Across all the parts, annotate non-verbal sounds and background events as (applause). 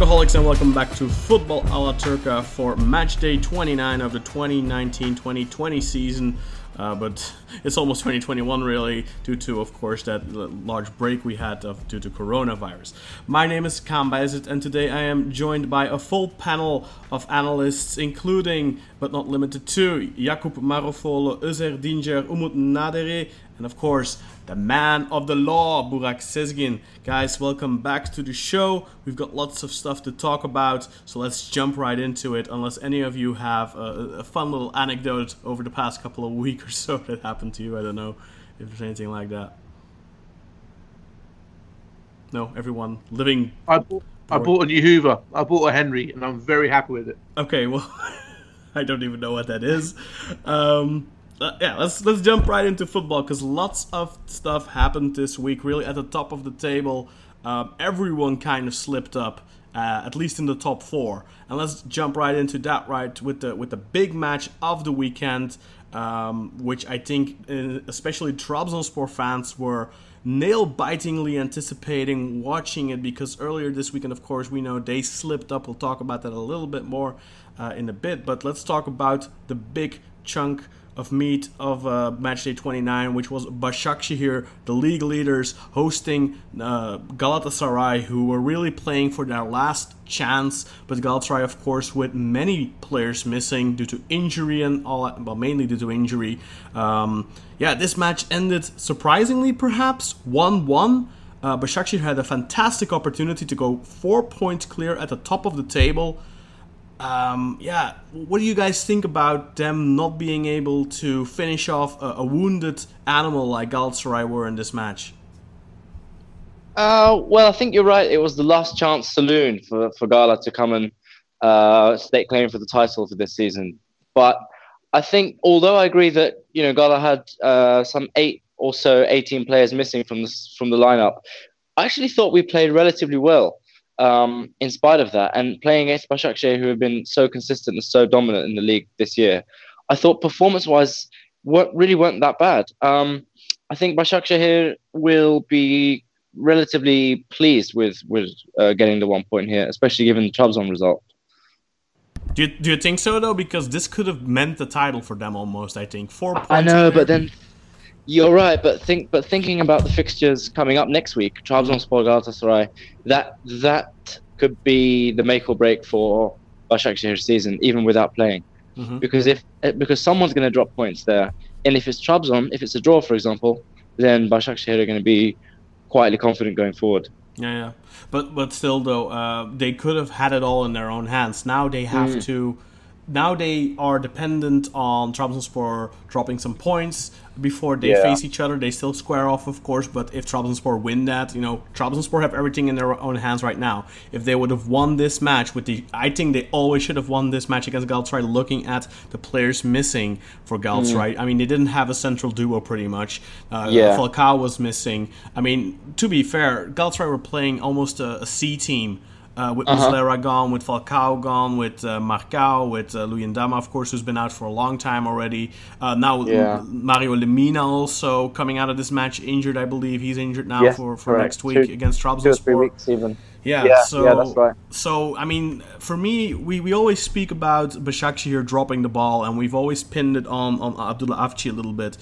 Turkaholics, and welcome back to Football a la Turca for match day 29 of the 2019 2020 season. Uh, but (laughs) it's almost 2021, really, due to, of course, that large break we had of, due to coronavirus. My name is Kam Bayezid, and today I am joined by a full panel of analysts, including, but not limited to, Jakub Marofolo, Özer Dinger, Umut Nadere, and of course, the man of the law, Burak Sezgin. Guys, welcome back to the show. We've got lots of stuff to talk about, so let's jump right into it. Unless any of you have a, a fun little anecdote over the past couple of (laughs) weeks or so that happened to you, I don't know if there's anything like that. No, everyone living. I bought, I bought a new Hoover. I bought a Henry, and I'm very happy with it. Okay, well, (laughs) I don't even know what that is. Um, uh, yeah, let's let's jump right into football because lots of stuff happened this week. Really, at the top of the table, um, everyone kind of slipped up, uh, at least in the top four. And let's jump right into that right with the with the big match of the weekend, um, which I think, uh, especially Trabzonspor fans were nail bitingly anticipating watching it because earlier this weekend, of course, we know they slipped up. We'll talk about that a little bit more uh, in a bit, but let's talk about the big chunk of meat of uh, match day 29, which was Başakşehir, the league leaders, hosting uh, Galatasaray, who were really playing for their last chance. But Galatasaray, of course, with many players missing due to injury and all well, mainly due to injury. Um, yeah, this match ended surprisingly, perhaps 1 1. Uh, Başakşehir had a fantastic opportunity to go four points clear at the top of the table. Um, yeah, what do you guys think about them not being able to finish off a, a wounded animal like Galatasaray were in this match? Uh, well, I think you're right. It was the last chance saloon for, for Gala to come and uh, stake claim for the title for this season. But I think, although I agree that you know Gala had uh, some eight or so, 18 players missing from the from the lineup, I actually thought we played relatively well. Um, in spite of that, and playing against Başakşehir, who have been so consistent and so dominant in the league this year, I thought performance-wise, weren't, really weren't that bad. Um, I think Başakşehir will be relatively pleased with with uh, getting the one point here, especially given the Trabzon result. Do you, do you think so though? Because this could have meant the title for them almost. I think four points. I know, but then you're right. But think, but thinking about the fixtures coming up next week, Trabzonspor Galatasaray, that that could be the make or break for Başakşehir's season, even without playing. Mhm. Because if eh, because someone's going to drop points there, and if it's Trabzon, if it's a draw, for example, then Başakşehir are going to be quietly confident going forward. Yeah, yeah. But but still though, uh, they could have had it all in their own hands. Now they have Mm. to. Now they are dependent on Trabzonspor dropping some points before they Yeah. face each other. They still square off, of course. But if Trabzonspor win that, you know, Trabzonspor have everything in their own hands right now. If they would have won this match with the, I think they always should have won this match against Galatasaray. Looking at the players missing for Galatasaray, I mean, they didn't have a central duo pretty much. Uh, Yeah. Falcao was missing. I mean, to be fair, Galatasaray were playing almost a, a C team. Uh, with Uh-huh. Muslera gone, with Falcao gone, with uh, Marcao, with uh, Luyindama, of course, who's been out for a long time already. Uh, now Yeah. Mario Lemina also coming out of this match injured, I believe. He's injured now Yes, for, for correct. next week Two- against Two or Trabzonspor. three weeks even. Yeah, Yeah, so yeah, that's right. So I mean, for me, we, we always speak about Başakşehir dropping the ball, and we've always pinned it on on Abdullah Avci a little bit.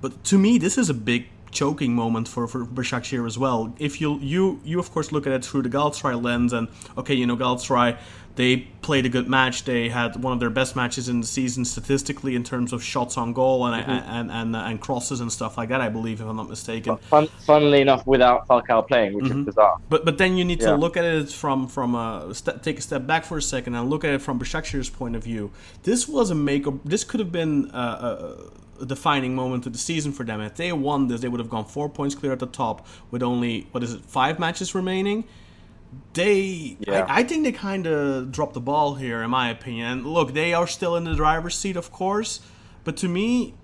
But to me, this is a big choking moment for for Başakşehir as well. If you you you of course look at it through the Galatasaray lens, and okay, you know Galatasaray. they played a good match. They had one of their best matches in the season statistically in terms of shots on goal and mm-hmm. and, and, and crosses and stuff like that. I believe, if I'm not mistaken. Fun, funnily enough, without Falcao playing, which is mm-hmm. bizarre. But but then you need Yeah. to look at it from from a take a step back for a second and look at it from Besiktas's point of view. This was a make or this could have been a defining moment of the season for them. If they won this, they would have gone four points clear at the top with only what is it five matches remaining. They, Yeah. I, I think they kind of dropped the ball here, in my opinion. And look, they are still in the driver's seat, of course, but to me,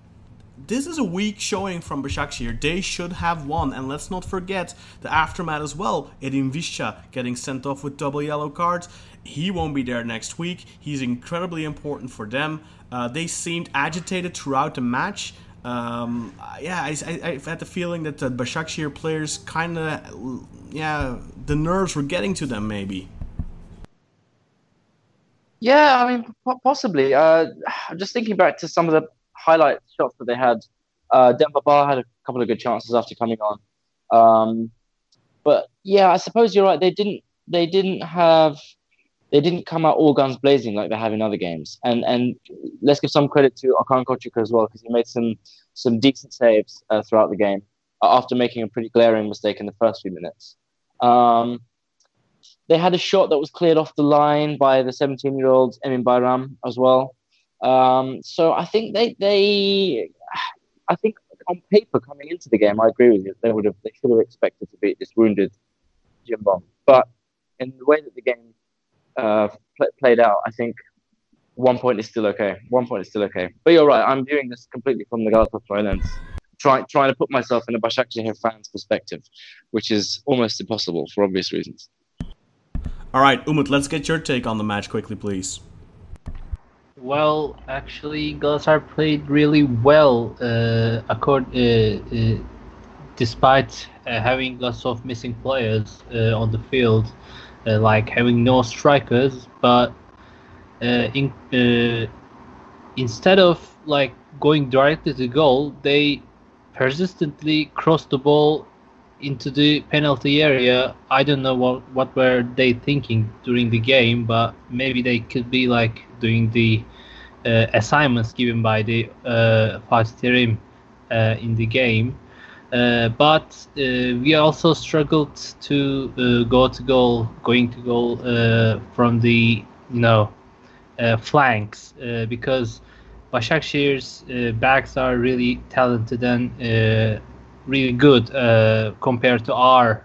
this is a weak showing from Başakşehir. They should have won, and let's not forget the aftermath as well. Edin Visca getting sent off with double yellow cards. He won't be there next week. He's incredibly important for them. Uh, they seemed agitated throughout the match. Um, yeah, I, I, I've had the feeling that the Başakşehir players kind of, yeah, the nerves were getting to them maybe. Yeah, I mean, possibly. Uh, I'm just thinking back to some of the highlight shots that they had. Uh, Demba Ba had a couple of good chances after coming on. Um, but yeah, I suppose you're right. They didn't. They didn't have. They didn't come out all guns blazing like they have in other games. And and let's give some credit to Okan Kocuk as well because he made some some decent saves uh, throughout the game uh, after making a pretty glaring mistake in the first few minutes. Um, they had a shot that was cleared off the line by the 17 year old Emin Bayram as well. Um, so I think they, they, I think on paper coming into the game, I agree with you. They would have, they should have expected to beat this wounded Cimbom. But in the way that the game uh, pl- played out, I think one point is still okay. One point is still okay. But you're right. I'm viewing this completely from the Galatasaray lens, trying trying to put myself in a Başakşehir fan's perspective, which is almost impossible for obvious reasons. All right, Umut, let's get your take on the match quickly, please. Well, actually, Galatasaray played really well, uh, accord, uh, uh, despite uh, having lots of missing players uh, on the field, uh, like having no strikers. But uh, in, uh, instead of like going directly to goal, they persistently crossed the ball into the penalty area. I don't know what what were they thinking during the game, but maybe they could be like doing the uh, assignments given by the uh, Fatih Terim uh, in the game. Uh, but uh, we also struggled to uh, go to goal, going to goal uh, from the you know uh, flanks because Başakşehir's backs are really talented and really good compared to our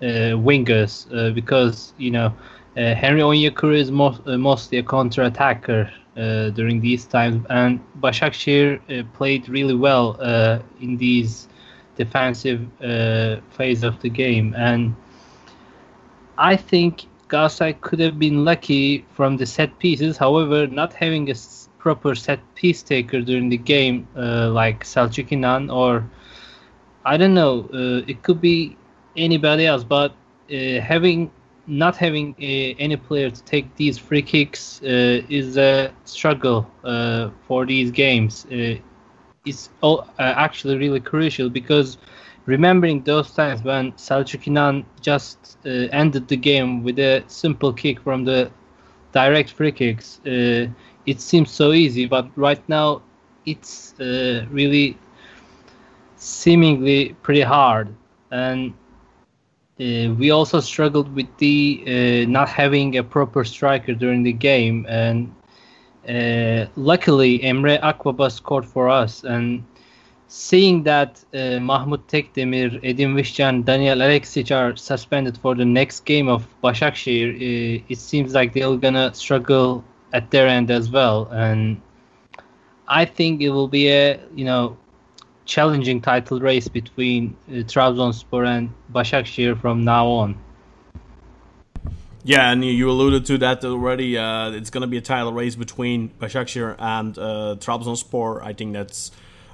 wingers because you know uh, Henry Onyekuru is most, uh, mostly a counter attacker uh, during these times, and Başakşehir uh, played really well uh, in these defensive phase of the game, and I think Galatasaray could have been lucky from the set pieces. However, not having a proper set piece taker during the game, like Selçuk İnan or I don't know, it could be anybody else, but having not having uh, any player to take these free kicks uh, is a struggle uh, for these games. It's all, actually really crucial because remembering those times when Selçuk İnan just uh, ended the game with a simple kick from the direct free kicks, uh, it seems so easy, but right now it's uh, really seemingly pretty hard. And uh, we also struggled with the uh, not having a proper striker during the game, and uh, luckily Emre Akbaba scored for us. And seeing that uh, Mahmut Tekdemir, Edin Visca, and Daniel Aleksić are suspended for the next game of Başakşehir, uh, it seems like they're gonna struggle at their end as well. And I think it will be a you know challenging title race between uh, Trabzonspor and Başakşehir from now on. Yeah, and you- alluded to that already. Uh, it's going to be a title race between Başakşehir and uh, Trabzonspor. I think that's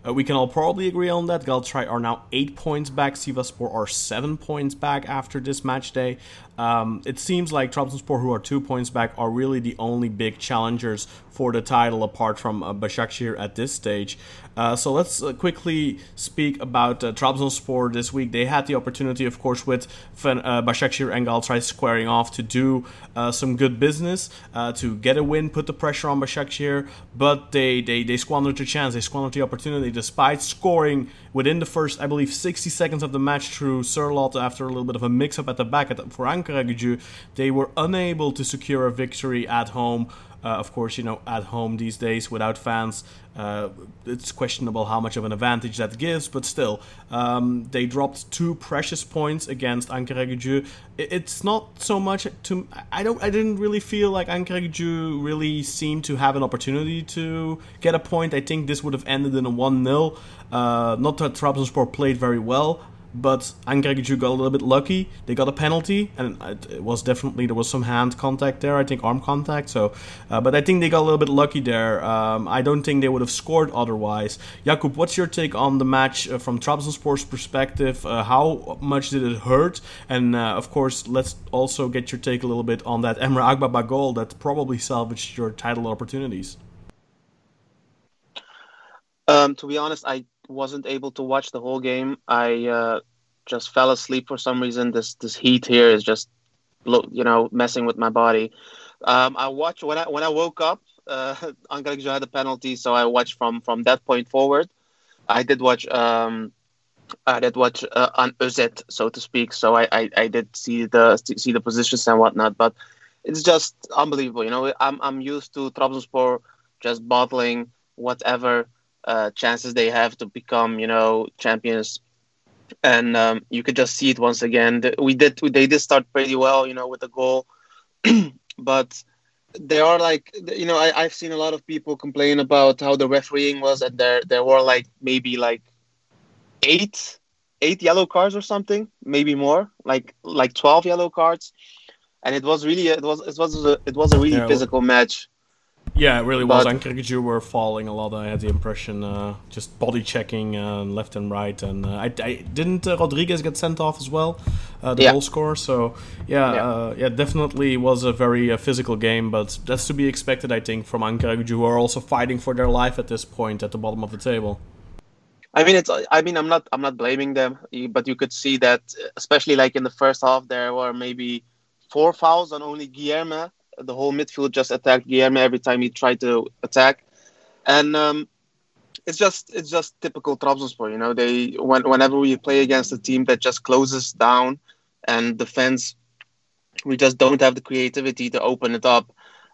Uh, we can all probably agree on that. Galatasaray are now eight points back. Sivaspor are seven points back after this match day. Um, it seems like Trabzonspor, who are two points back, are really the only big challengers for the title apart from uh, Başakşehir at this stage. Uh, so let's uh, quickly speak about uh, Trabzonspor this week. They had the opportunity, of course, with uh, Başakşehir and Galatasaray squaring off to do uh, some good business, uh, to get a win, put the pressure on Başakşehir, but they, they, they squandered the chance, they squandered the opportunity despite scoring within the first, I believe, 60 seconds of the match through Sørloth after a little bit of a mix up at the back at, for Ankara Gücü. They were unable to secure a victory at home. Uh, of course, you know, at home these days without fans, uh, it's questionable how much of an advantage that gives. But still, um, they dropped two precious points against Ankara Gücü. It's not so much to. I don't. I didn't really feel like Ankara Gücü really seemed to have an opportunity to get a point. I think this would have ended in a one 0 uh, Not that Trabzonspor played very well but Ankara Gücü got a little bit lucky. They got a penalty, and it was definitely there was some hand contact there. I think arm contact. So, uh, but I think they got a little bit lucky there. Um, I don't think they would have scored otherwise. Jakub, what's your take on the match uh, from Trabzonspor's perspective? Uh, how much did it hurt? And uh, of course, let's also get your take a little bit on that Emre Akbaba goal that probably salvaged your title opportunities. Um, to be honest, I wasn't able to watch the whole game. I uh, just fell asleep for some reason. This this heat here is just, you know, messing with my body. Um, I watched when I when I woke up. Uh, (laughs) Gücü had a penalty, so I watched from from that point forward. I did watch. Um, I did watch uh, an özet, so to speak. So I, I, I did see the see the positions and whatnot, but it's just unbelievable. You know, I'm I'm used to Trabzonspor just bottling whatever uh, chances they have to become, you know, champions. And um, you could just see it once again. We did, they did start pretty well, you know, with the goal, (clears throat) but they are like, you know, I, I've seen a lot of people complain about how the refereeing was, and there there were like maybe like eight eight yellow cards or something, maybe more, like like twelve yellow cards, and it was really it was it was a, it was a really Yeah, physical match. Yeah, it really was. But- Ankara Gücü were falling a lot. I had the impression, uh, just body checking uh, left and right, and uh, I, I didn't uh, Rodriguez get sent off as well, uh, the Yeah. goal scorer. So yeah, Yeah. Uh, yeah, definitely was a very uh, physical game, but that's to be expected, I think, from Ankara Gücü, who are also fighting for their life at this point at the bottom of the table. I mean, it's. I mean, I'm not. I'm not blaming them, but you could see that, especially like in the first half, there were maybe four fouls on only Guillermo. The whole midfield just attacked Guillermo every time he tried to attack, and um, it's just it's just typical Trabzonspor. You know, they when, whenever we play against a team that just closes down and defends, we just don't have the creativity to open it up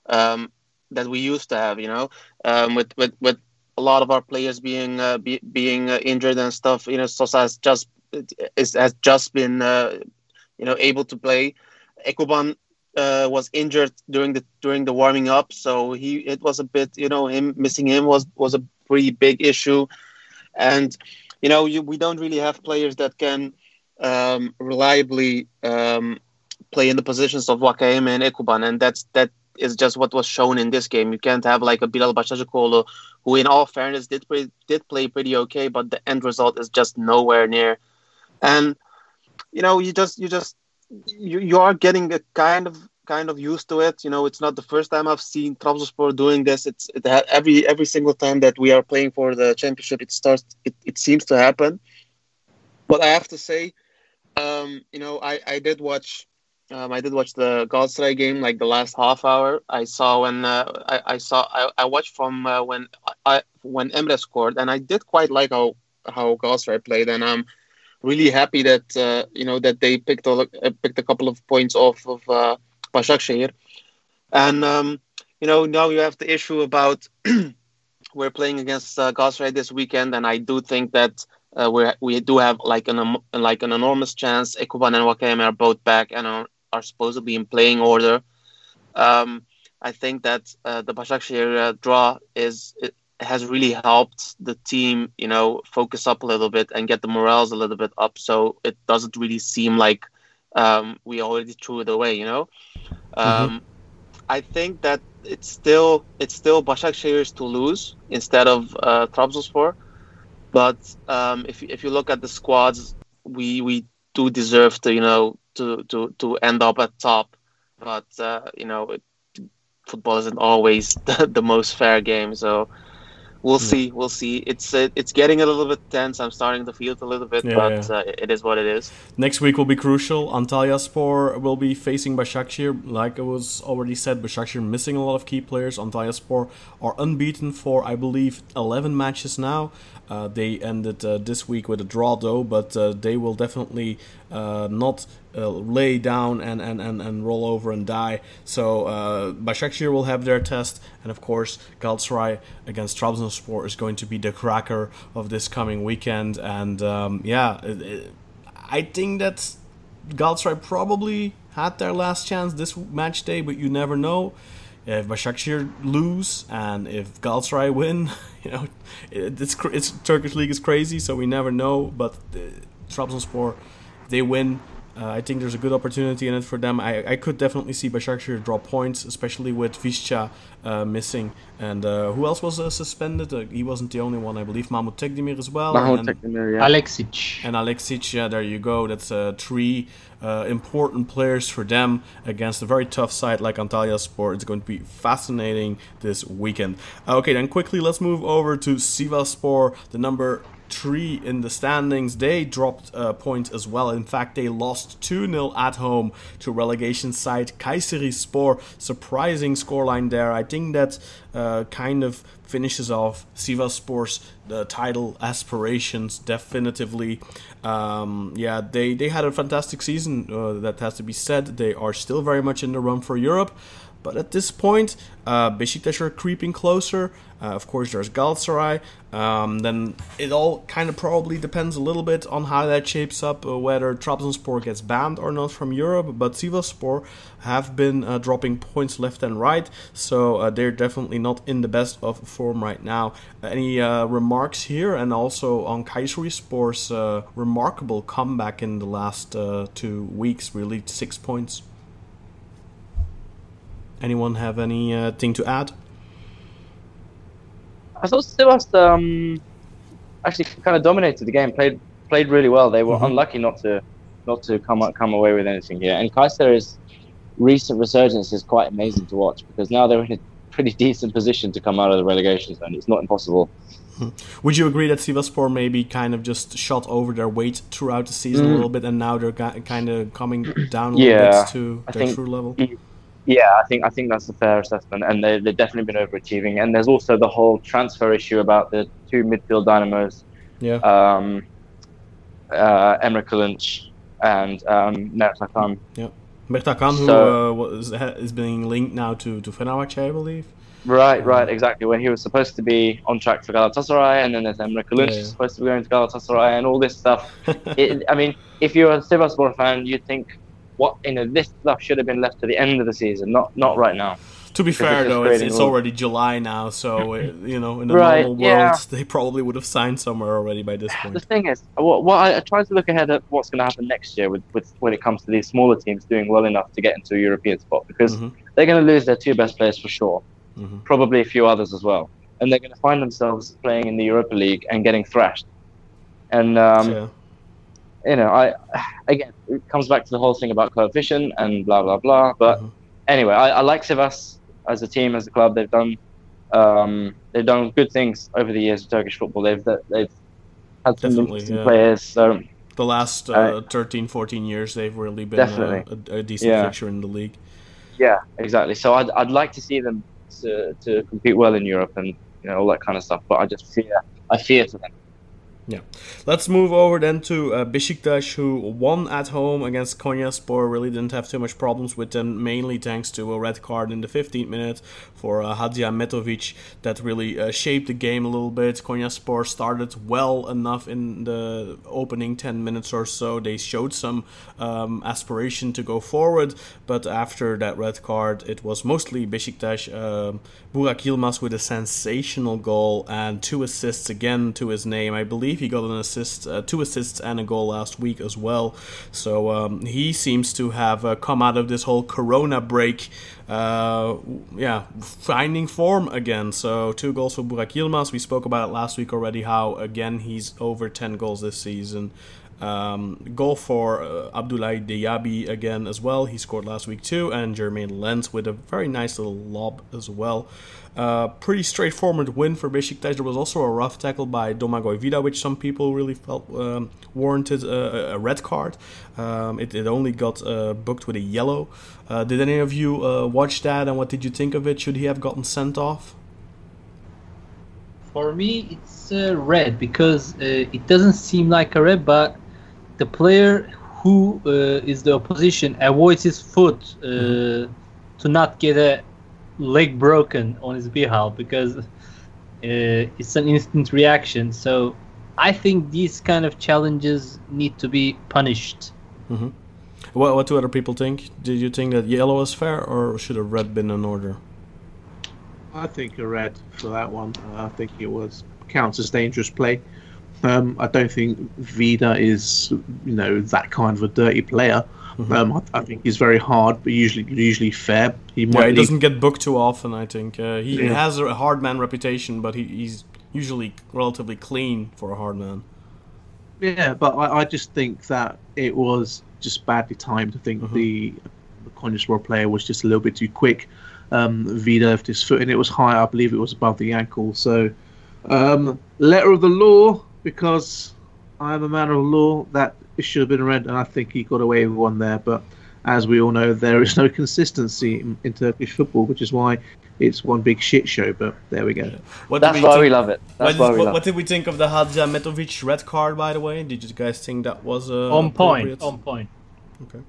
um, that we used to have. You know, um, with with with a lot of our players being uh, be, being uh, injured and stuff. You know, Sosa has just is, has just been uh, you know able to play. Ekuban uh, was injured during the during the warming up, so he it was a bit you know him missing him was was a pretty big issue, and you know you, we don't really have players that can um, reliably um, play in the positions of Nwakaeme and Ekuban, and that's that is just what was shown in this game. You can't have like a Bilal Başacıkoğlu who, in all fairness, did pre- did play pretty okay, but the end result is just nowhere near. And you know, you just you just you, you are getting a kind of kind of used to it. You know, it's not the first time I've seen Trabzonspor doing this. It's it ha- every every single time that we are playing for the championship, it starts. It, it seems to happen. But I have to say, um, you know, I I did watch. Um, I did watch the Galatasaray game, like the last half hour. I saw when uh, I, I saw I, I watched from uh, when I when Emre scored, and I did quite like how how Galatasaray played, and I'm really happy that uh, you know that they picked a uh, picked a couple of points off of uh, Başakşehir, and um, you know now you have the issue about (clears throat) we're playing against uh, Galatasaray this weekend, and I do think that uh, we we do have like an um, like an enormous chance. Ekuban and Nwakaeme are both back and are, are supposed to be in playing order. Um, I think that uh, the Başakşehir uh, draw is has really helped the team, you know, focus up a little bit and get the morales a little bit up, so it doesn't really seem like um, we already threw it away. You know, um, I think that it's still it's still Başakşehir's to lose instead of uh, Trabzonspor. But um, if if you look at the squads, we we do deserve to you know to to to end up at top. But uh, you know, it, football isn't always (laughs) the, the most fair game. So we'll see. We'll see. It's uh, it's getting a little bit tense. I'm starting to feel it a little bit, Yeah, but yeah. Uh, it is what it is. Next week will be crucial. Antalyaspor will be facing Başakşehir. Like it was already said, Başakşehir missing a lot of key players. Antalyaspor are unbeaten for, I believe, 11 matches now. Uh, they ended uh, this week with a draw, though, but uh, they will definitely uh, not uh, lay down and, and, and, and roll over and die. So uh, will have their test, and of course, Galatasaray against Trabzonspor is going to be the cracker of this coming weekend. And um, yeah, it, it, I think that Galatasaray probably had their last chance this match day, but you never know. If Başakşehir lose and if Galatasaray win, (laughs) you know, it, it's it's Turkish league is crazy, so we never know. But uh, Trabzonspor, they win. Uh, I think there's a good opportunity in it for them. I, I could definitely see Başakşehir drop points, especially with Visca uh, missing. And uh, who else was uh, suspended? Uh, he wasn't the only one, I believe. Mahmut Tekdemir as well. Mahmoud and Tekdemir, yeah. Aleksić. and Aleksić, yeah, there you go. That's uh, three uh, important players for them against a very tough side like Antalyaspor. It's going to be fascinating this weekend. Uh, okay, then quickly let's move over to Sivaspor, the number three in the standings. They dropped uh, points as well. In fact, they lost 2 0 at home to relegation side Kayseri Spor. Surprising scoreline there. I think that uh, kind of finishes off Sivaspor's the title aspirations definitively. Um, yeah, they, they had a fantastic season, uh, that has to be said. They are still very much in the run for Europe. But at this point, uh, Besiktas are creeping closer. Uh, of course, there's Galatasaray. Um, then it all kind of probably depends a little bit on how that shapes up, uh, whether Trabzonspor gets banned or not from Europe. But Sivasspor have been uh, dropping points left and right, so uh, they're definitely not in the best of form right now. Any uh, remarks here, and also on Kayserispor's uh, remarkable comeback in the last two weeks, really six points. Anyone have anything to add? I thought Sivas um, actually kind of dominated the game, played played really well. They were Mhm. unlucky not to not to come come away with anything here. And Kayseri's recent resurgence is quite amazing to watch because now they're in a pretty (laughs) decent position to come out of the relegation zone. It's not impossible. Would you agree that Sivaspor maybe kind of just shot over their weight throughout the season a Mm. little bit, and now they're kind of coming down a Yeah, little bit to I their true level? Yeah, I think I think that's a fair assessment, and they they've definitely been overachieving. And there's also the whole transfer issue about the two midfield dynamos, Yeah. um, uh, Emre Kılınç and um, Mert Hakan. Mertakan, who so- uh, was, is being linked now to to Fenerbahce, I believe. Right, right, exactly. When he was supposed to be on track for Galatasaray, and then there's Emre Kılınç Yeah, yeah. supposed to be going to Galatasaray, and all this stuff. (laughs) it, I mean, if you're a Sivasspor fan, you'd think, what you know, this stuff should have been left to the end of the season, not not right now. To be fair, it's though, it's, it's already July now, so you know, in a Right, normal world, yeah. (laughs) they probably would have signed somewhere already by this (sighs) point. The thing is, what, what I, I try to look ahead at what's going to happen next year with, with when it comes to these smaller teams doing well enough to get into a European spot because Mhm. they're going to lose their two best players for sure, Mhm. probably a few others as well, and they're going to find themselves playing in the Europa League and getting thrashed. And um, yeah. You know, I again, it comes back to the whole thing about coefficient and blah blah blah. But Mhm. anyway, I, I like Sivas as a team, as a club. They've done um, they've done good things over the years of Turkish football. They've they've had some interesting yeah. players. So The last uh, I- 13, 14 years, they've really been uh, Definitely. a, a decent Yeah. fixture in the league. yeah, exactly. So I'd I'd like to see them to, to compete well in Europe and you know all that kind of stuff. But I just fear I fear for them. Let's move over then to uh, Besiktas, who won at home against Konyaspor. Really didn't have too much problems with them, mainly thanks to a red card in the 15th minute for uh, Hadžiahmetović that really uh, shaped the game a little bit. Konyaspor started well enough in the opening 10 minutes or so. They showed some um, aspiration to go forward, but after that red card, it was mostly Besiktas. Um, Burak Yilmaz with a sensational goal and two assists again to his name. I believe He got an assist, uh, two assists, and a goal last week as well. So um, he seems to have uh, come out of this whole Corona break, uh, yeah, finding form again. So two goals for Burak Yilmaz. We spoke about it last week already. How again he's over ten goals this season. Um, goal for uh, Abdoulaye Diaby again as well. He scored last week too, and Jeremain Lens with a very nice little lob as well. Uh, pretty straightforward win for Besiktas. There was also a rough tackle by Domagoj Vida, which some people really felt um, warranted a, a, red card. Um, it, it, only got uh, booked with a yellow. Uh, did any of you uh, watch that, and what did you think of it? Should he have gotten sent off? For me, it's uh, red because it doesn't seem like a red, but the player who uh, is the opposition avoids his foot uh, mm-hmm. to not get a leg broken on his behalf because uh, it's an instant reaction. So I think these kind of challenges need to be punished. Mm-hmm. What, what do other people think? Did you think that yellow is fair, or should a red been in order? I think a red for that one. I think it was counts as dangerous play. Um, I don't think Vida is, you know, that kind of a dirty player. Mm-hmm. Um, I, I, think he's very hard, but usually usually fair. He yeah, he doesn't get booked too often. I think uh, he yeah. has a hard man reputation, but he, he's usually relatively clean for a hard man. Yeah, but I, I just think that it was just badly timed. I think mm-hmm. the the Konyaspor player was just a little bit too quick. Um, Vida left his foot, and it was high. I believe it was above the ankle. So, um, letter of the law because I am a man of law, that it should have been red, and I think he got away with one there. But as we all know, there is no consistency in, in Turkish football, which is why it's one big shit show. But there we go. What That's we why think, we love it. That's why we what, love what did we think of the Hadžiahmetović red card? By the way, did you guys think that was uh, on point? On point. Okay.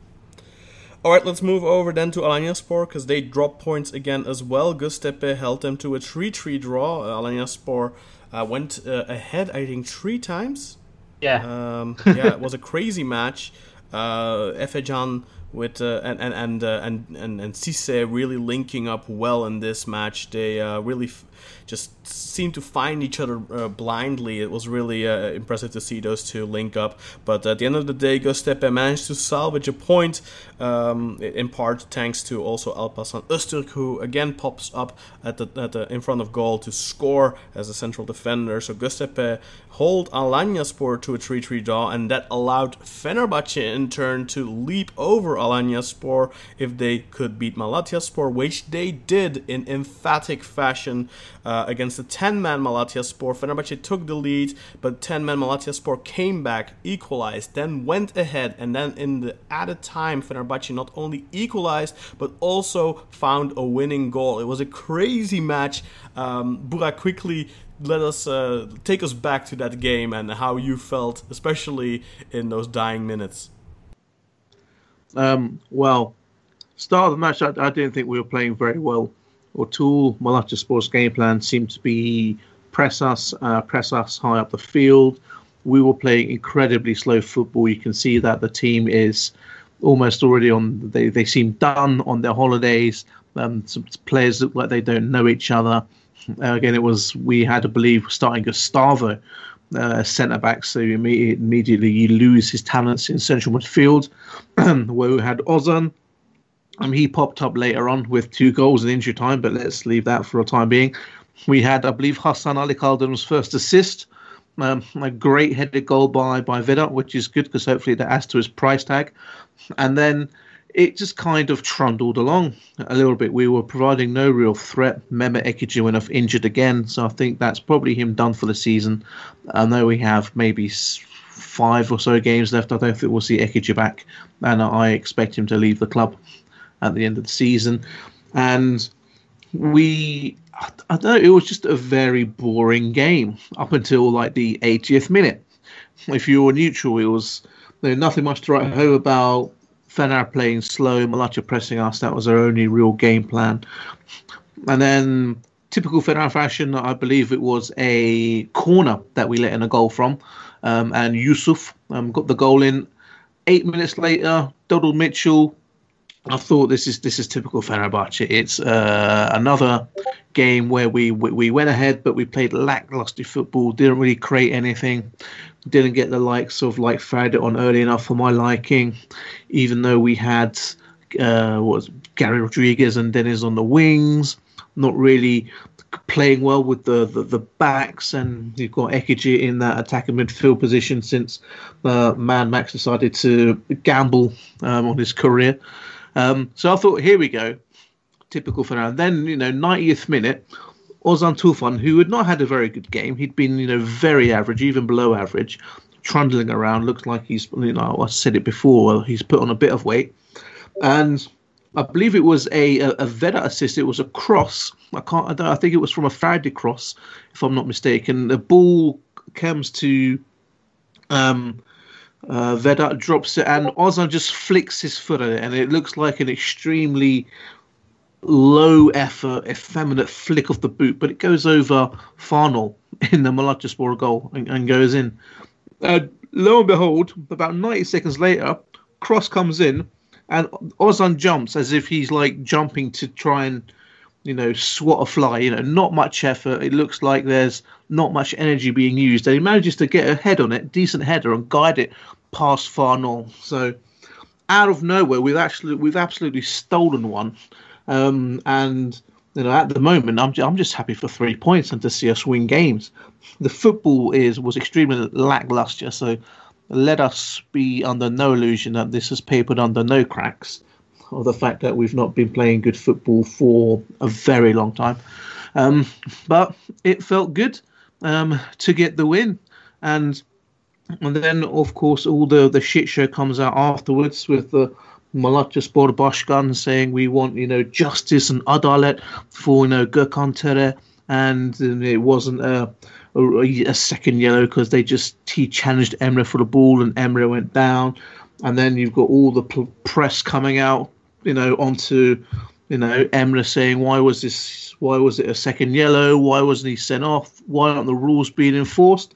All right, let's move over then to Alanyaspor because they dropped points again as well. Göztepe held them to a 3-3 draw. Uh, Alanyaspor uh, went uh, ahead, I think, three times. Yeah. Um, yeah, it was a crazy match. Uh, Efecan with uh, and and and, uh, and and and Cisse really linking up well in this match. They uh, really f- just seemed to find each other uh, blindly. It was really uh, impressive to see those two link up. But at the end of the day, Göztepe managed to salvage a point, um, in part thanks to also Alparslan Öztürk, who again pops up at the, at the in front of goal to score as a central defender. So Göztepe hold Alanyaspor to a 3-3 draw, and that allowed Fenerbahce in turn to leap over Alanyaspor if they could beat Malatyaspor, which they did in emphatic fashion uh, against the 10-man Malatyaspor. Fenerbahce took the lead, but 10-man Malatyaspor came back, equalized, then went ahead, and then in the added time, Fenerbahce not only equalized but also found a winning goal. It was a crazy match. Um, Burak quickly let us uh, take us back to that game and how you felt, especially in those dying minutes. Um, well, start of the match, I, I, didn't think we were playing very well. O'Toole, Malatyaspor's game plan seemed to be press us, uh, press us high up the field. We were playing incredibly slow football. You can see that the team is almost already on. They they seem done on their holidays. Um, some players look like they don't know each other. Uh, again, it was we had to believe starting Gustavo uh, centre back, so immediately, immediately you lose his talents in central midfield. (clears throat) where we had Ozan, um, he popped up later on with two goals in injury time, but let's leave that for a time being. We had, I believe, Hasan Ali Kaldırım's first assist. Um, a great headed goal by by Vida, which is good because hopefully that adds to his price tag. And then it just kind of trundled along a little bit. We were providing no real threat. Mehmet went off injured again, so I think that's probably him done for the season. I know we have maybe five or so games left. I don't think we'll see Ekici back, and I expect him to leave the club at the end of the season. And we, I don't know, it was just a very boring game up until like the 80th minute. If you were neutral, it was nothing much to write home about Fener playing slow, Malatya pressing us. That was our only real game plan. And then, typical Fener fashion, I believe it was a corner that we let in a goal from. Um, and Yusuf um, got the goal in. Eight minutes later, Donald Mitchell I thought this is this is typical Fenerbahce. It's uh, another game where we, we we went ahead, but we played lackluster football. Didn't really create anything. Didn't get the likes of like Fred on early enough for my liking. Even though we had uh, was Garry Rodrigues and Dennis on the wings, not really playing well with the, the, the backs, and you've got Ekici in that attacking midfield position since uh, Man Max decided to gamble um, on his career. Um, so I thought, here we go, typical for now. Then you know, 90th minute, Ozan Tufan, who had not had a very good game, he'd been you know very average, even below average, trundling around. Looks like he's you know I said it before, he's put on a bit of weight, and I believe it was a a, a Vedat assist. It was a cross. I can't. I, I think it was from a Faraday cross, if I'm not mistaken. The ball comes to um, uh, Vedat drops it, and Ozan just flicks his foot at it, and it looks like an extremely low effort, effeminate flick of the boot, but it goes over Farnolle in the Malatyaspor goal and, and goes in. Uh, lo and behold, about 90 seconds later, cross comes in, and Ozan jumps as if he's like jumping to try and you know, swat a fly. You know, not much effort. It looks like there's not much energy being used, and he manages to get a head on it, decent header, and guide it past Farnolle. So, out of nowhere, we've actually we've absolutely stolen one, um, and you know, at the moment, I'm I'm just happy for three points and to see us win games. The football is was extremely lackluster, so let us be under no illusion that this is papered under no cracks or the fact that we've not been playing good football for a very long time. Um, but it felt good um, to get the win, and and then of course all the the shit show comes out afterwards with the Malatyaspor Başkan saying we want you know justice and adalet for you know Gökhan Töre, and it wasn't a a, a second yellow because they just he challenged Emre for the ball and Emre went down. And then you've got all the press coming out you know, onto, you know, Emre saying why was this, why was it a second yellow? Why wasn't he sent off? Why aren't the rules being enforced?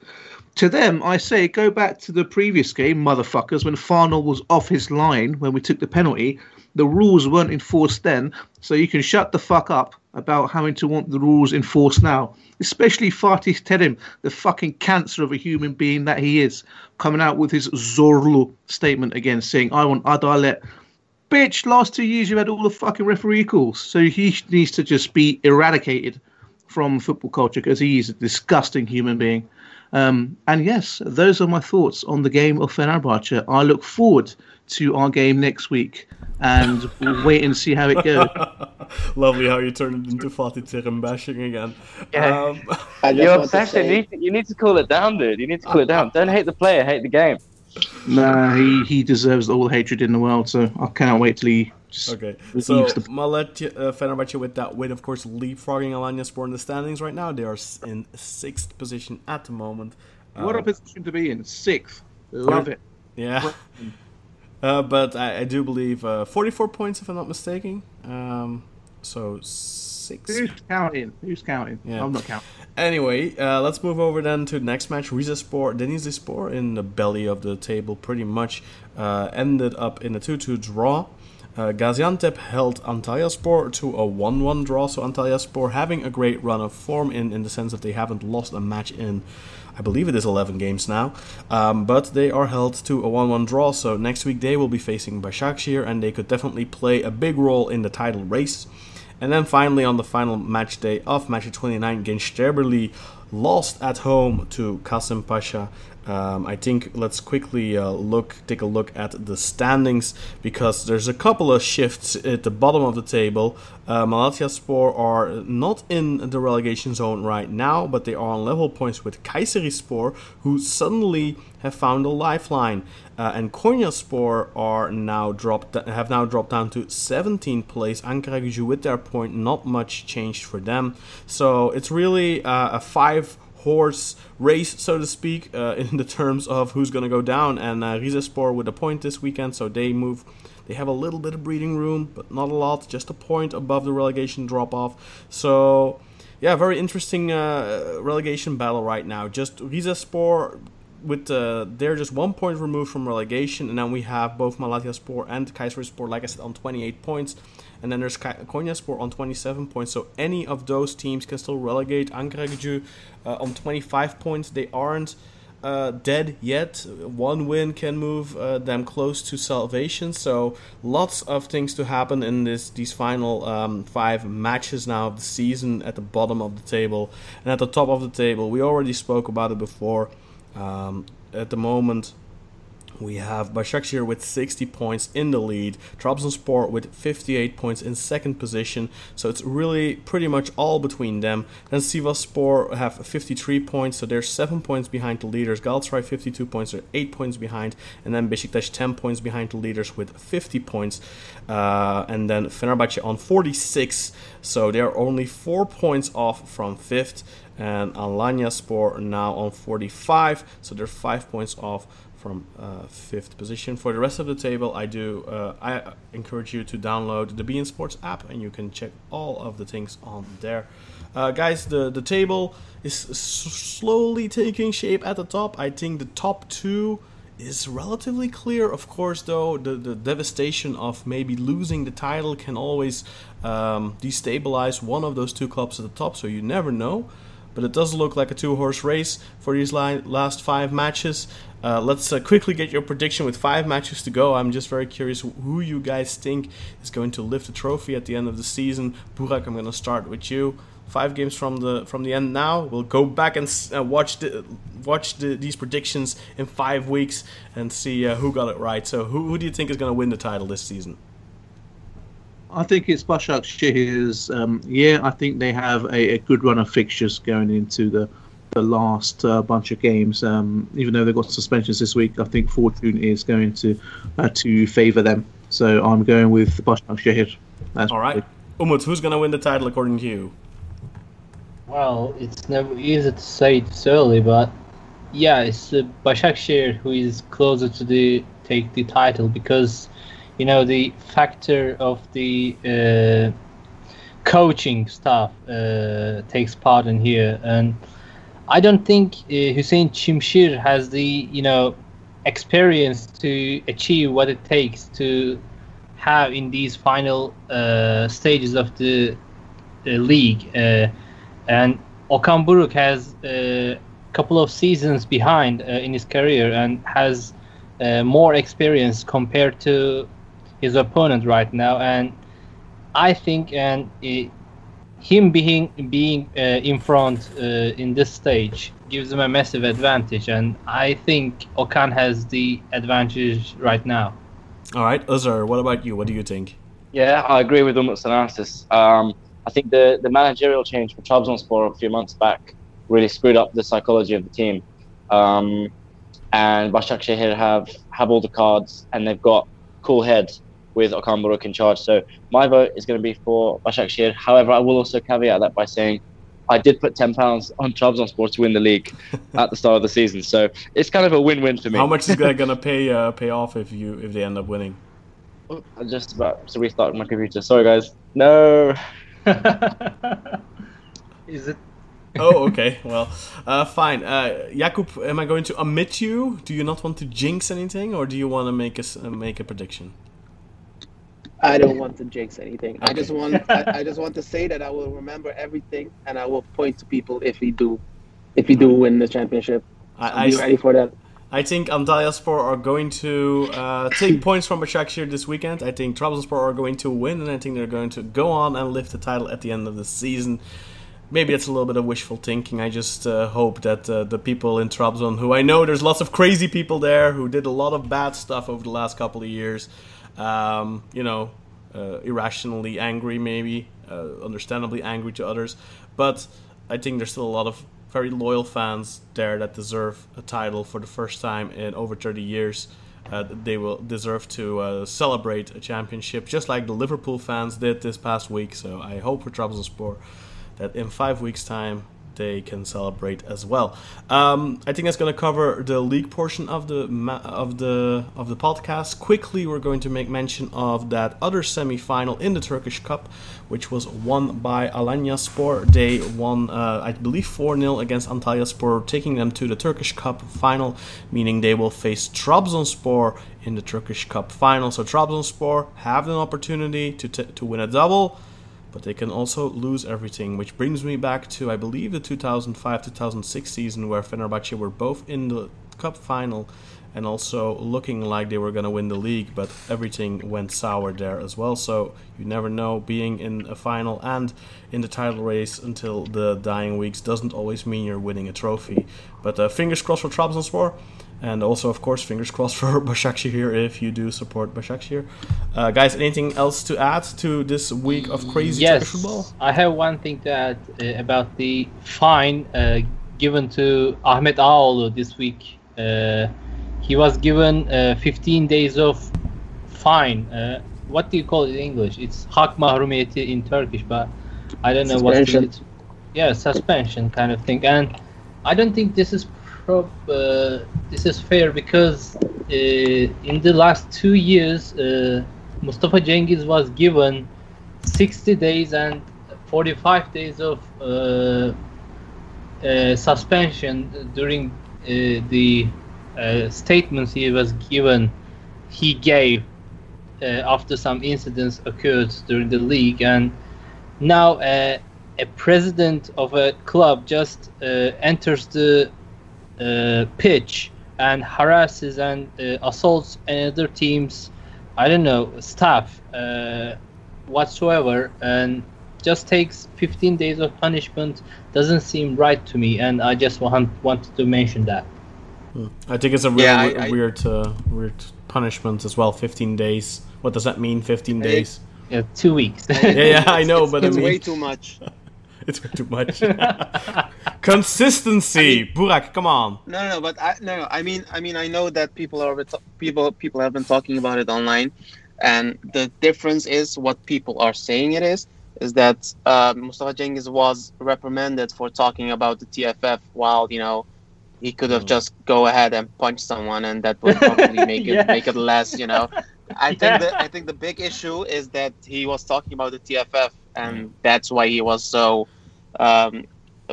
To them, I say go back to the previous game, motherfuckers, when Farnolle was off his line when we took the penalty. The rules weren't enforced then, so you can shut the fuck up about having to want the rules enforced now. Especially Fatih Terim, the fucking cancer of a human being that he is, coming out with his Zorlu statement again, saying, I want Adalet, bitch, last two years you had all the fucking referee calls. So he needs to just be eradicated from football culture because he's a disgusting human being. Um, and yes, those are my thoughts on the game of Fenerbahce. I look forward to our game next week and we'll wait and see how it goes. (laughs) Lovely how you turned it into Fatih Terim bashing again. Yeah. Um, I (laughs) just You're obsessed. say- You need, to, you need to cool it down, dude. You need to cool it down. Don't hate the player, hate the game. Nah, he, he deserves all the hatred in the world, so I cannot wait till he Okay, so the Malet uh, Fenerbahce with that win, of course, leapfrogging Alanyaspor in the standings right now. They are in sixth position at the moment. What Uh, a position to be in. Sixth. Love it. Yeah. (laughs) Uh, but I, I do believe uh, 44 points, if I'm not mistaken. Um, so six. Who's counting? Who's counting? Yeah. I'm not counting. Anyway, uh, let's move over then to the next match. Rizespor, Denizlispor in the belly of the table pretty much uh, ended up in a 2-2 draw. Uh, Gaziantep held Antalyaspor to a 1-1 draw. So Antalyaspor having a great run of form in, in the sense that they haven't lost a match in, I believe it is 11 games now. Um, but they are held to a 1-1 draw. So next week they will be facing Başakşehir and they could definitely play a big role in the title race. And then finally, on the final match day of match 29, Gençlerbirliği lost at home to Kasımpaşa. Um, I think let's quickly uh, look, take a look at the standings because there's a couple of shifts at the bottom of the table. Uh, Malatyaspor are not in the relegation zone right now, but they are on level points with Kayserispor, who suddenly have found a lifeline. Uh, and Konyaspor are now dropped have now dropped down to 17th place. Ankara Gücü with their point, not much changed for them. So it's really uh, a five horse race, so to speak, uh, (laughs) in the terms of who's going to go down. And uh, Rizespor with a point this weekend, so they move. They have a little bit of breathing room, but not a lot. Just a point above the relegation drop off. So yeah, very interesting uh, relegation battle right now. Just Rizespor with uh, they're just one point removed from relegation, and then we have both Malatyaspor and Kayserispor, like I said, on 28 points, and then there's Konyaspor on 27 points. So any of those teams can still relegate. Ankaragücü uh, on 25 points. They aren't uh, dead yet. One win can move uh, them close to salvation. So lots of things to happen in this these final um, five matches now of the season at the bottom of the table and at the top of the table. We already spoke about it before. Um, at the moment, we have Başakşehir with 60 points in the lead, Trabzonspor with 58 points in second position. So it's really pretty much all between them. Then Sivasspor have 53 points, so they're 7 points behind the leaders. Galatasaray 52 points, they're 8 points behind. And then Besiktas 10 points behind the leaders with 50 points. Uh, and then Fenerbahce on 46, so they're only 4 points off from 5th. And Alanyaspor now on 45, so they're 5 points off from uh, fifth position. For the rest of the table, I do uh, I encourage you to download the beIN Sports app, and you can check all of the things on there. Uh, guys, the the table is slowly taking shape at the top. I think the top two is relatively clear. Of course, though, the, the devastation of maybe losing the title can always um, destabilize one of those two clubs at the top, so you never know. But it does look like a two horse race for these li- last five matches. Uh, let's uh, quickly get your prediction with five matches to go. I'm just very curious who you guys think is going to lift the trophy at the end of the season. Burak, I'm going to start with you. Five games from the from the end now. We'll go back and uh, watch the watch the, these predictions in five weeks and see uh, who got it right. So, who, who do you think is going to win the title this season? I think it's Başakşehir's um, yeah, I think they have a, a good run of fixtures going into the the last uh, bunch of games. Um, even though they've got suspensions this week, I think fortune is going to uh, to favour them. So I'm going with Başakşehir. That's All right, Umut, who's going to win the title according to you? Well, it's never easy to say this early, but yeah, it's uh, Başakşehir who is closer to the take the title because you know the factor of the uh, coaching staff uh, takes part in here, and I don't think uh, Hüseyin Çimşir has the you know experience to achieve what it takes to have in these final uh, stages of the, the league. Uh, and Okan Buruk has a couple of seasons behind uh, in his career and has uh, more experience compared to his opponent right now. And I think and uh, him being being uh, in front uh, in this stage gives him a massive advantage. And I think Okan has the advantage right now. All right, Uzar, what about you? What do you think? Yeah, I agree with Umut's analysis. Um, I think the, the managerial change for Trabzonspor a few months back really screwed up the psychology of the team. Um, and Başakşehir have, have all the cards and they've got cool heads with Okan Buruk in charge. So my vote is going to be for Bashak Başakşehir. However, I will also caveat that by saying I did put ten pounds on Trabzonspor to win the league (laughs) at the start of the season. So it's kind of a win-win for me. How much is that going (laughs) to pay uh, pay off if you if they end up winning? I'm just about to restart my computer. Sorry, guys. No. (laughs) Is it oh, okay. Well, uh, fine. Uh, Jakub, am I going to omit you? Do you not want to jinx anything, or do you want to make a s- uh, make a prediction? I don't want to jinx anything. I just want I, (laughs) I just want to say that I will remember everything and I will point to people if we do if we do win the championship. I, I'll be ready for that. I think Antalyaspor are going to uh, take (laughs) points from Başakşehir this weekend. I think Trabzonspor are going to win, and I think they're going to go on and lift the title at the end of the season. Maybe it's a little bit of wishful thinking. I just uh, hope that uh, the people in Trabzon, who I know there's lots of crazy people there who did a lot of bad stuff over the last couple of years, um, you know, uh, irrationally angry, maybe, uh, understandably angry to others. But I think there's still a lot of very loyal fans there that deserve a title for the first time in over 30 years. Uh, they will deserve to uh, celebrate a championship, just like the Liverpool fans did this past week. So I hope for Trabzonspor that in five weeks' time they can celebrate as well. Um, I think that's going to cover the league portion of the of the of the podcast. Quickly, we're going to make mention of that other semi-final in the Turkish Cup, which was won by Alanyaspor. They won, uh, I believe, four 0 against Antalyaspor, taking them to the Turkish Cup final, meaning they will face Trabzonspor in the Turkish Cup final. So Trabzonspor have an opportunity to t- to win a double but they can also lose everything. Which brings me back to, I believe, the 2005 2006 season where Fenerbahce were both in the cup final and also looking like they were going to win the league, but everything went sour there as well. So you never know, being in a final and in the title race until the dying weeks doesn't always mean you're winning a trophy. But uh, fingers crossed for Trabzonspor. And also, of course, fingers crossed for (laughs) Başakşehir if you do support Başakşehir. Uh, guys, anything else to add to this week of crazy yes, Turkish football? I have one thing to add uh, about the fine uh, given to Ahmet Ağaoğlu this week. Uh, he was given uh, 15 days of fine. Uh, what do you call it in English? It's hak mahrumiyeti in Turkish, but I don't know what's Suspension. the yeah suspension kind of thing. And I don't think this is uh, this is fair because uh, in the last two years, uh, Mustafa Cengiz was given 60 days and 45 days of uh, uh, suspension during uh, the statements he was given. He gave after some incidents occurred during the league, and now a president of a club just enters the pitch and harasses and uh, assaults other teams. I don't know staff uh, whatsoever, and just takes 15 days of punishment. Doesn't seem right to me, and I just want wanted to mention that. I think it's a really Yeah, I- I- weird, uh, weird punishment as well. 15 days. What does that mean? 15 Hey. days? Yeah, two weeks. (laughs) Yeah, yeah, I know, it's, but it's I mean, way too much. (laughs) it's too much. (laughs) Consistency, Burak, come on. No, no, no, but I no, no. I mean, I mean, I know that people are people people have been talking about it online, and the difference is what people are saying it is is that uh, Mustafa Cengiz was reprimanded for talking about the TFF, while you know he could have Mm. just go ahead and punch someone, and that would (laughs) probably make it make it less. You know, I think Yeah. that I think the big issue is that he was talking about the TFF, and that's why he was so um,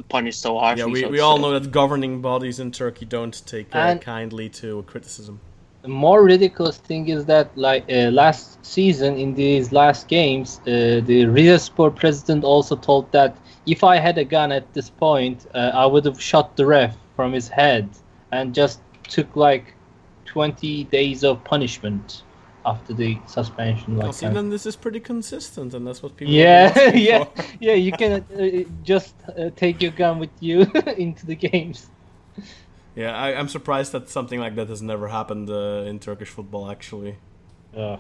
punished so harshly. Yeah, we, so we all know that governing bodies in Turkey don't take uh, kindly to criticism. The more ridiculous thing is that like uh, last season in these last games, uh, the Rizespor president also told that if I had a gun at this point, uh, I would have shot the ref from his head, and just took like 20 days of punishment after the suspension. Like see, then this is pretty consistent, and that's what people yeah, (laughs) yeah, yeah. You can uh, just uh, take your gun with you (laughs) into the games. Yeah, I, I'm surprised that something like that has never happened uh, in Turkish football, actually. Hmm.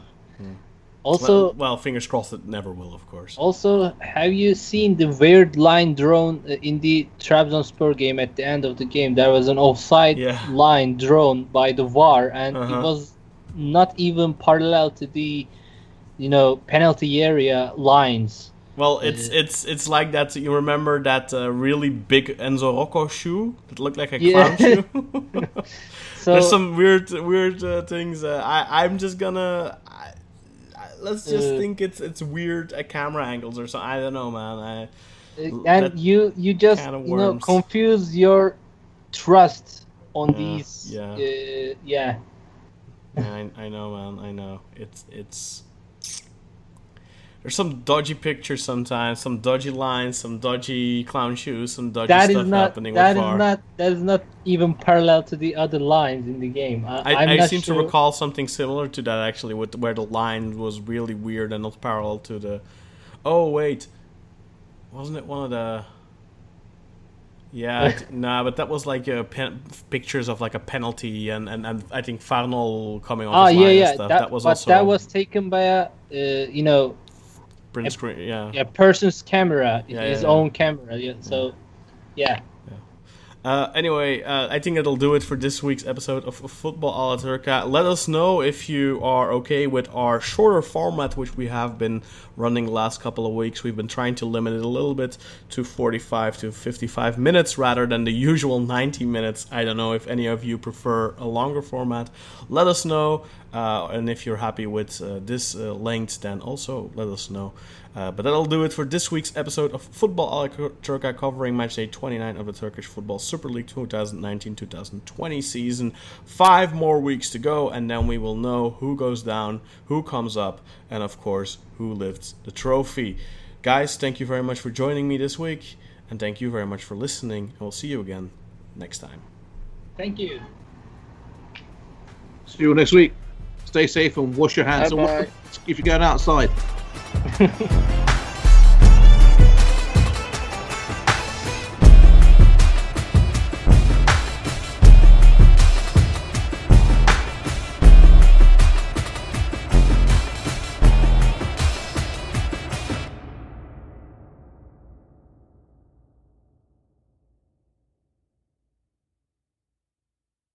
Also, well, well, fingers crossed it never will, of course. Also, have you seen the weird line drawn uh, in the Trabzonspor game at the end of the game? There was an offside Yeah. line drawn by the VAR, and Uh-huh. it was not even parallel to the, you know, penalty area lines. Well, it's Uh, it's it's like that. You remember that uh, really big Enzo Roco shoe that looked like a Yeah. clown shoe? (laughs) (laughs) So There's some weird weird uh, things. Uh, I I'm just gonna. I, I, let's just Uh, think it's it's weird at camera angles or something. I don't know, man. I, uh, and you you just you know confuse your trust on Yeah, these. yeah. Uh, yeah. I I know, man. I know. It's it's. There's some dodgy pictures sometimes, some dodgy lines, some dodgy clown shoes, some dodgy That stuff is not happening that with is not that is not even parallel to the other lines in the game. I, I, I seem sure. to recall something similar to that actually, with where the line was really weird and not parallel to the. Oh wait, wasn't it one of the? Yeah, it- nah, but that was like uh, pen- pictures of like a penalty and, and, and I think Farnolle coming off his yeah, line yeah. and stuff. That, That, was but also that was taken by a, uh, you know, print screen. Yeah. a person's camera, Yeah, his yeah, own camera. Yeah. So, yeah. Uh, anyway, uh, I think that'll do it for this week's episode of, Football Ala Turca. Let us know if you are okay with our shorter format, which we have been running the last couple of weeks. We've been trying to limit it a little bit to 45 to 55 minutes rather than the usual 90 minutes. I don't know if any of you prefer a longer format. Let us know. Uh, and if you're happy with uh, this uh, length, then also let us know. Uh, but that'll do it for this week's episode of Football Ala Turca covering match day 29 of the Turkish Football Super League 2019-2020 season. Five more weeks to go, and then we will know who goes down, who comes up, and of course, who lifts the trophy. Guys, thank you very much for joining me this week, and thank you very much for listening, and we'll see you again next time. Thank you. See you next week. Stay safe and wash your hands. Bye-bye. (laughs) If you're going outside. (laughs)